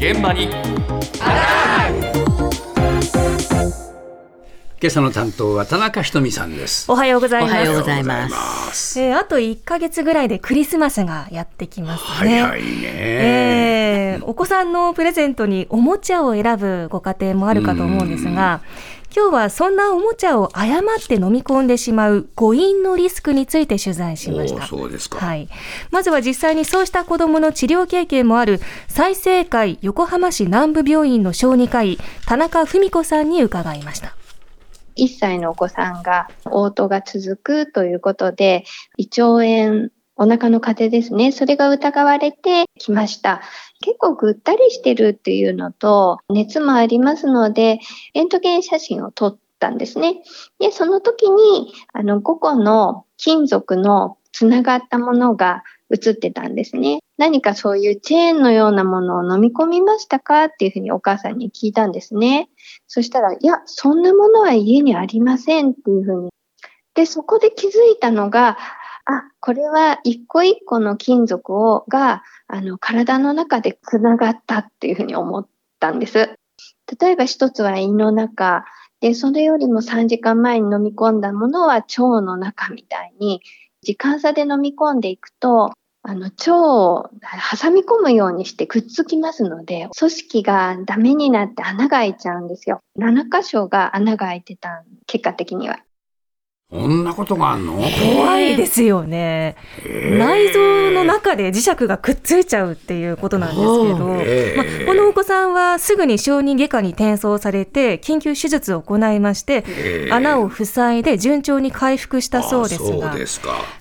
現場に。今朝の担当は田中ひとみさんです。おはようございます。おはようございます。えーあと1ヶ月ぐらいでクリスマスがやってきますね。はいはいね。えーお子さんのプレゼントにおもちゃを選ぶご家庭もあるかと思うんですが、今日はそんなおもちゃを誤って飲み込んでしまう誤飲のリスクについて取材しました。そうですか。はい。まずは実際にそうした子供の治療経験もある、済生会横浜市南部病院の小児科医、田中文子さんに伺いました。1歳のお子さんが嘔吐が続くということで、胃腸炎、お腹の風邪ですね、それが疑われてきました。結構ぐったりしてるっていうのと、熱もありますので、レントゲン写真を撮ったんですね。で、その時に、あの、5個の金属のつながったものが映ってたんですね。何かそういうチェーンのようなものを飲み込みましたか？っていうふうにお母さんに聞いたんですね。そしたら、いや、そんなものは家にありませんっていうふうに。で、そこで気づいたのが、あ、これは一個一個の金属をが、あの、体の中で繋がったっていうふうに思ったんです。例えば一つは胃の中、で、それよりも3時間前に飲み込んだものは腸の中みたいに、時間差で飲み込んでいくと、あの、腸を挟み込むようにしてくっつきますので、組織がダメになって穴が開いちゃうんですよ。7箇所が穴が開いてた、結果的には。こんなことがあんの？怖いですよね。内臓の中で磁石がくっついちゃうっていうことなんですけど、ええまあ、このお子さんはすぐに小児外科に転送されて緊急手術を行いまして、ええ穴を塞いで順調に回復したそうですあが。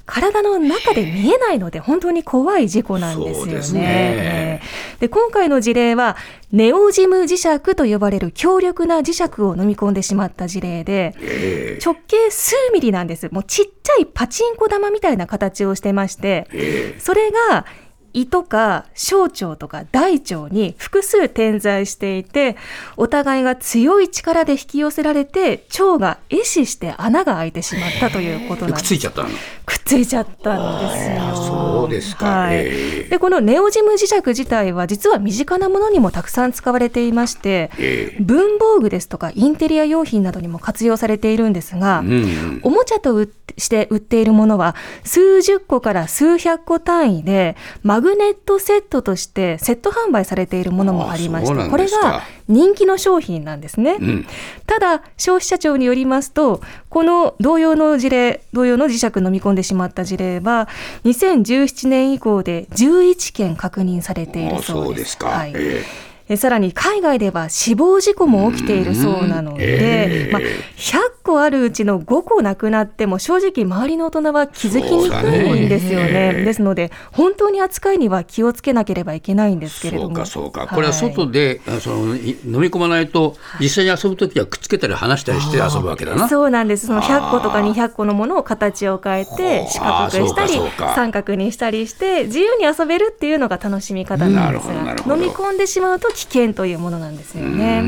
体の中で見えないので本当に怖い事故なんですよね。で今回の事例はネオジム磁石と呼ばれる強力な磁石を飲み込んでしまった事例で、ええ直径数ミリなんです。もうちっちゃいパチンコ玉みたいな形をしてまして、えそれが胃とか小腸とか大腸に複数点在していて、お互いが強い力で引き寄せられて、腸が壊死して穴が開いてしまったということなんです。ついちゃったの。くっついちゃったんですよ。あそうですか。はいええでこのネオジム磁石自体は実は身近なものにもたくさん使われていまして、ええ文房具ですとかインテリア用品などにも活用されているんですが、うんうん。おもちゃとして売っているものは数十個から数百個単位でマグネットセットとしてセット販売されているものもありましてこれが人気の商品なんですね。うん。ただ消費者庁によりますとこの同様の事例同様の磁石飲み込んでしまった事例は2017年以降で11件確認されていあるそうです。そうですか。はいええさらに海外では死亡事故も起きているそうなのうん。で、ええまあ、100個あるうちの5個なくなっても正直周りの大人は気づきにくいんですよね。ね。ですので本当に扱いには気をつけなければいけないんですけれども。そうかそうか、はいこれは外で、あそのい飲み込まないと実際に遊ぶときはくっつけたり離したりして遊ぶわけだな。そうなんです。その100個とか200個のものを形を変えて四角くしたり三角にしたりして自由に遊べるっていうのが楽しみ方なんですが飲み込んでしまうと危険というものなんですよね。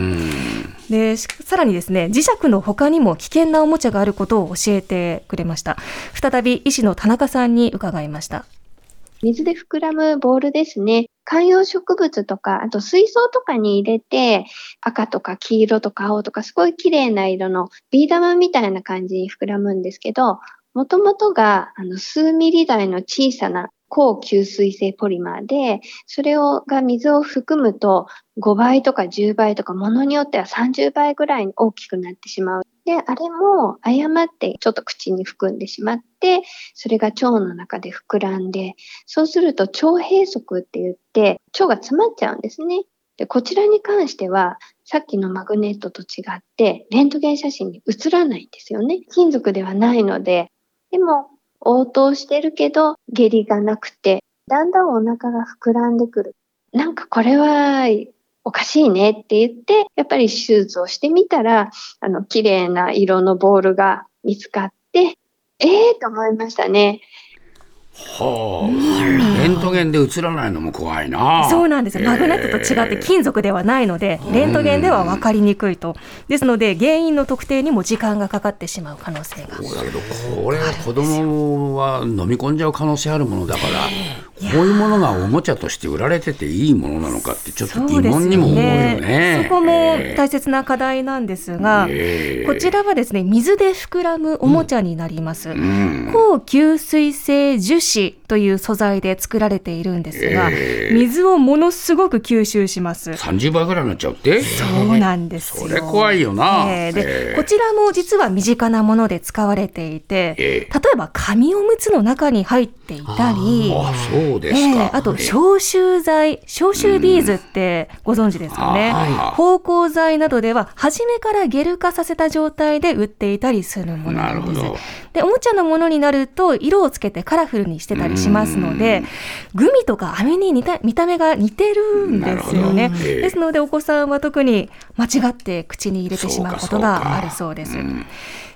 でしさらにですね磁石の他にも危険なおもちゃがあることを教えてくれました再び医師の田中さんに伺いました水で膨らむボールですね。観葉植物とか、あと水槽とかに入れて、赤とか黄色とか青とか、すごい綺麗な色のビー玉みたいな感じに膨らむんですけど、もともとがあの数ミリ台の小さな高吸水性ポリマーで、それをが水を含むと5倍とか10倍とか、ものによっては30倍ぐらい大きくなってしまう。で、あれも誤ってちょっと口に含んでしまって、それが腸の中で膨らんで、そうすると腸閉塞って言って、腸が詰まっちゃうんですね。で、こちらに関しては、さっきのマグネットと違って、レントゲン写真に映らないんですよね。金属ではないので。でも、応答してるけど、下痢がなくて、だんだんお腹が膨らんでくる。なんかこれは、おかしいねって言って、やっぱり手術をしてみたら、あの、綺麗な色のボールが見つかって、ええと思いましたね。はあ、レントゲンで映らないのも怖いな。そうなんですよ。マグネットと違って金属ではないので、レントゲンでは分かりにくいと。ですので、原因の特定にも時間がかかってしまう可能性が。そうだけど、これは子供は飲み込んじゃう可能性あるものだから、こういうものがおもちゃとして売られてていいものなのかってちょっと疑問にも思うよね。そこも大切な課題なんですが、えーこちらはですね水で膨らむおもちゃになります。うん。高吸水性樹脂という素材で作られているんですが、えー水をものすごく吸収します。30倍ぐらいになっちゃうって？そうなんですよ。それ怖いよなえーで、えーこちらも実は身近なもので使われていて、え例えば紙おむつの中に入っていたり、あそうですえか。えあとえー消臭剤、消臭ビーズってご存知ですかね。はい芳香剤などでは初めからゲル化させた状態で売っていたりするものななんです。るほど。で、おもちゃのものになると色をつけてカラフルにしてたりしますので、グミとか飴に似た見た目が似てるんですよね。ですのでお子さんは特に間違って口に入れてしまうことがあるそうです。ん。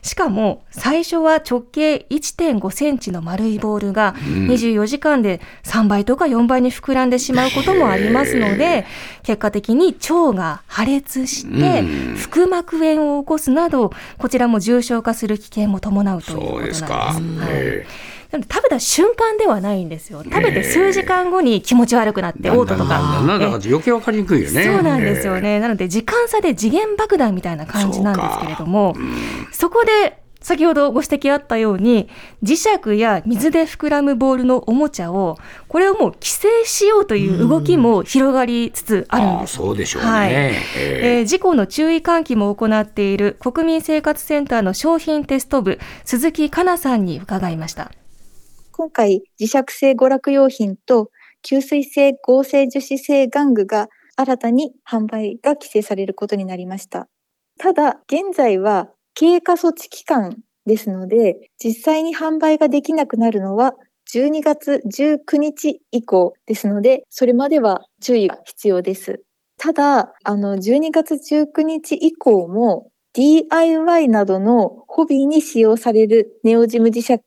しかも最初は直径1.5センチの丸いボールが24時間で3倍とか4倍に膨らんでしまうこともありますので、結果的に腸が破裂してうん。腹膜炎を起こすなど、こちらも重症化する危険も伴うということそうなんです。なので食べた瞬間ではないんですよ。食べて数時間後に気持ち悪くなって嘔吐とかん。だんだから余計わかりにくいよね。そうなんですよね。なので時間差で次元爆弾みたいな感じなんですけれども、そこで先ほどご指摘あったように磁石や水で膨らむボールのおもちゃをこれをもう規制しようという動きも広がりつつあるんです。そうでしょうね。はいええー事故の注意喚起も行っている国民生活センターの商品テスト部鈴木かなさんに伺いました。今回、磁石製娯楽用品と吸水性合成樹脂製玩具が新たに販売が規制されることになりました。ただ、現在は経過措置期間ですので、実際に販売ができなくなるのは12月19日以降ですので、それまでは注意が必要です。ただ、あの、12月19日以降も DIY などのホビーに使用されるネオジム磁石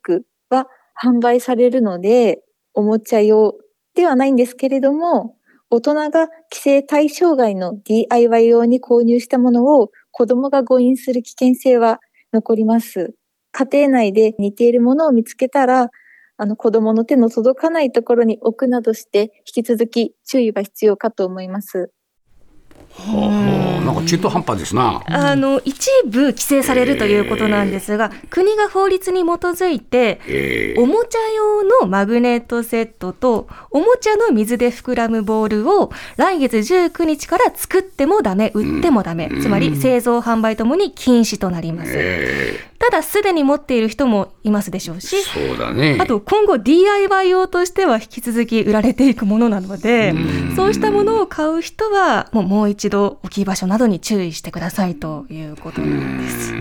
販売されるので、おもちゃ用ではないんですけれども、大人が規制対象外の DIY 用に購入したものを子供が誤飲する危険性は残ります。家庭内で似ているものを見つけたら、あの子供の手の届かないところに置くなどして、引き続き注意が必要かと思います。なんか中途半端ですな。あの一部規制されるということなんですが、国が法律に基づいて、ええ。おもちゃ用のマグネットセットと、おもちゃの水で膨らむボールを来月19日から作ってもダメ、売ってもダメ、つまり製造販売ともに禁止となります。えただ、すでに持っている人もいますでしょうしえ、そうだね。あと今後 DIY 用としては引き続き売られていくものなので、そうしたものを買う人はもうもう一度置き場所などに注意してくださいということなんです。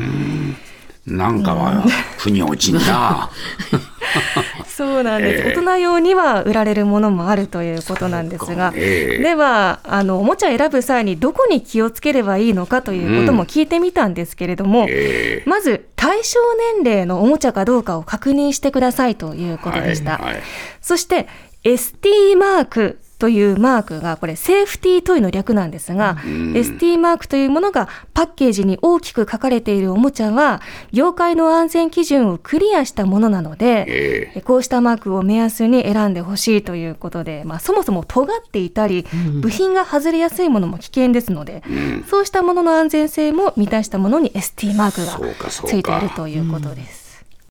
なんかは腑に落ちんな。そうなんです、ええ。大人用には売られるものもあるということなんですが、ええ。ではあのおもちゃ選ぶ際にどこに気をつければいいのかということも聞いてみたんですけれども、ええ。まず対象年齢のおもちゃかどうかを確認してくださいということでした。はいはい。そして、ST マークというマークが、これセーフティートイの略なんですが、ST マークというものがパッケージに大きく書かれているおもちゃは、業界の安全基準をクリアしたものなので、ええ。こうしたマークを目安に選んでほしいということで、まあ、そもそも尖っていたり、部品が外れやすいものも危険ですので、そうしたものの安全性も満たしたものに ST マークがついているということです。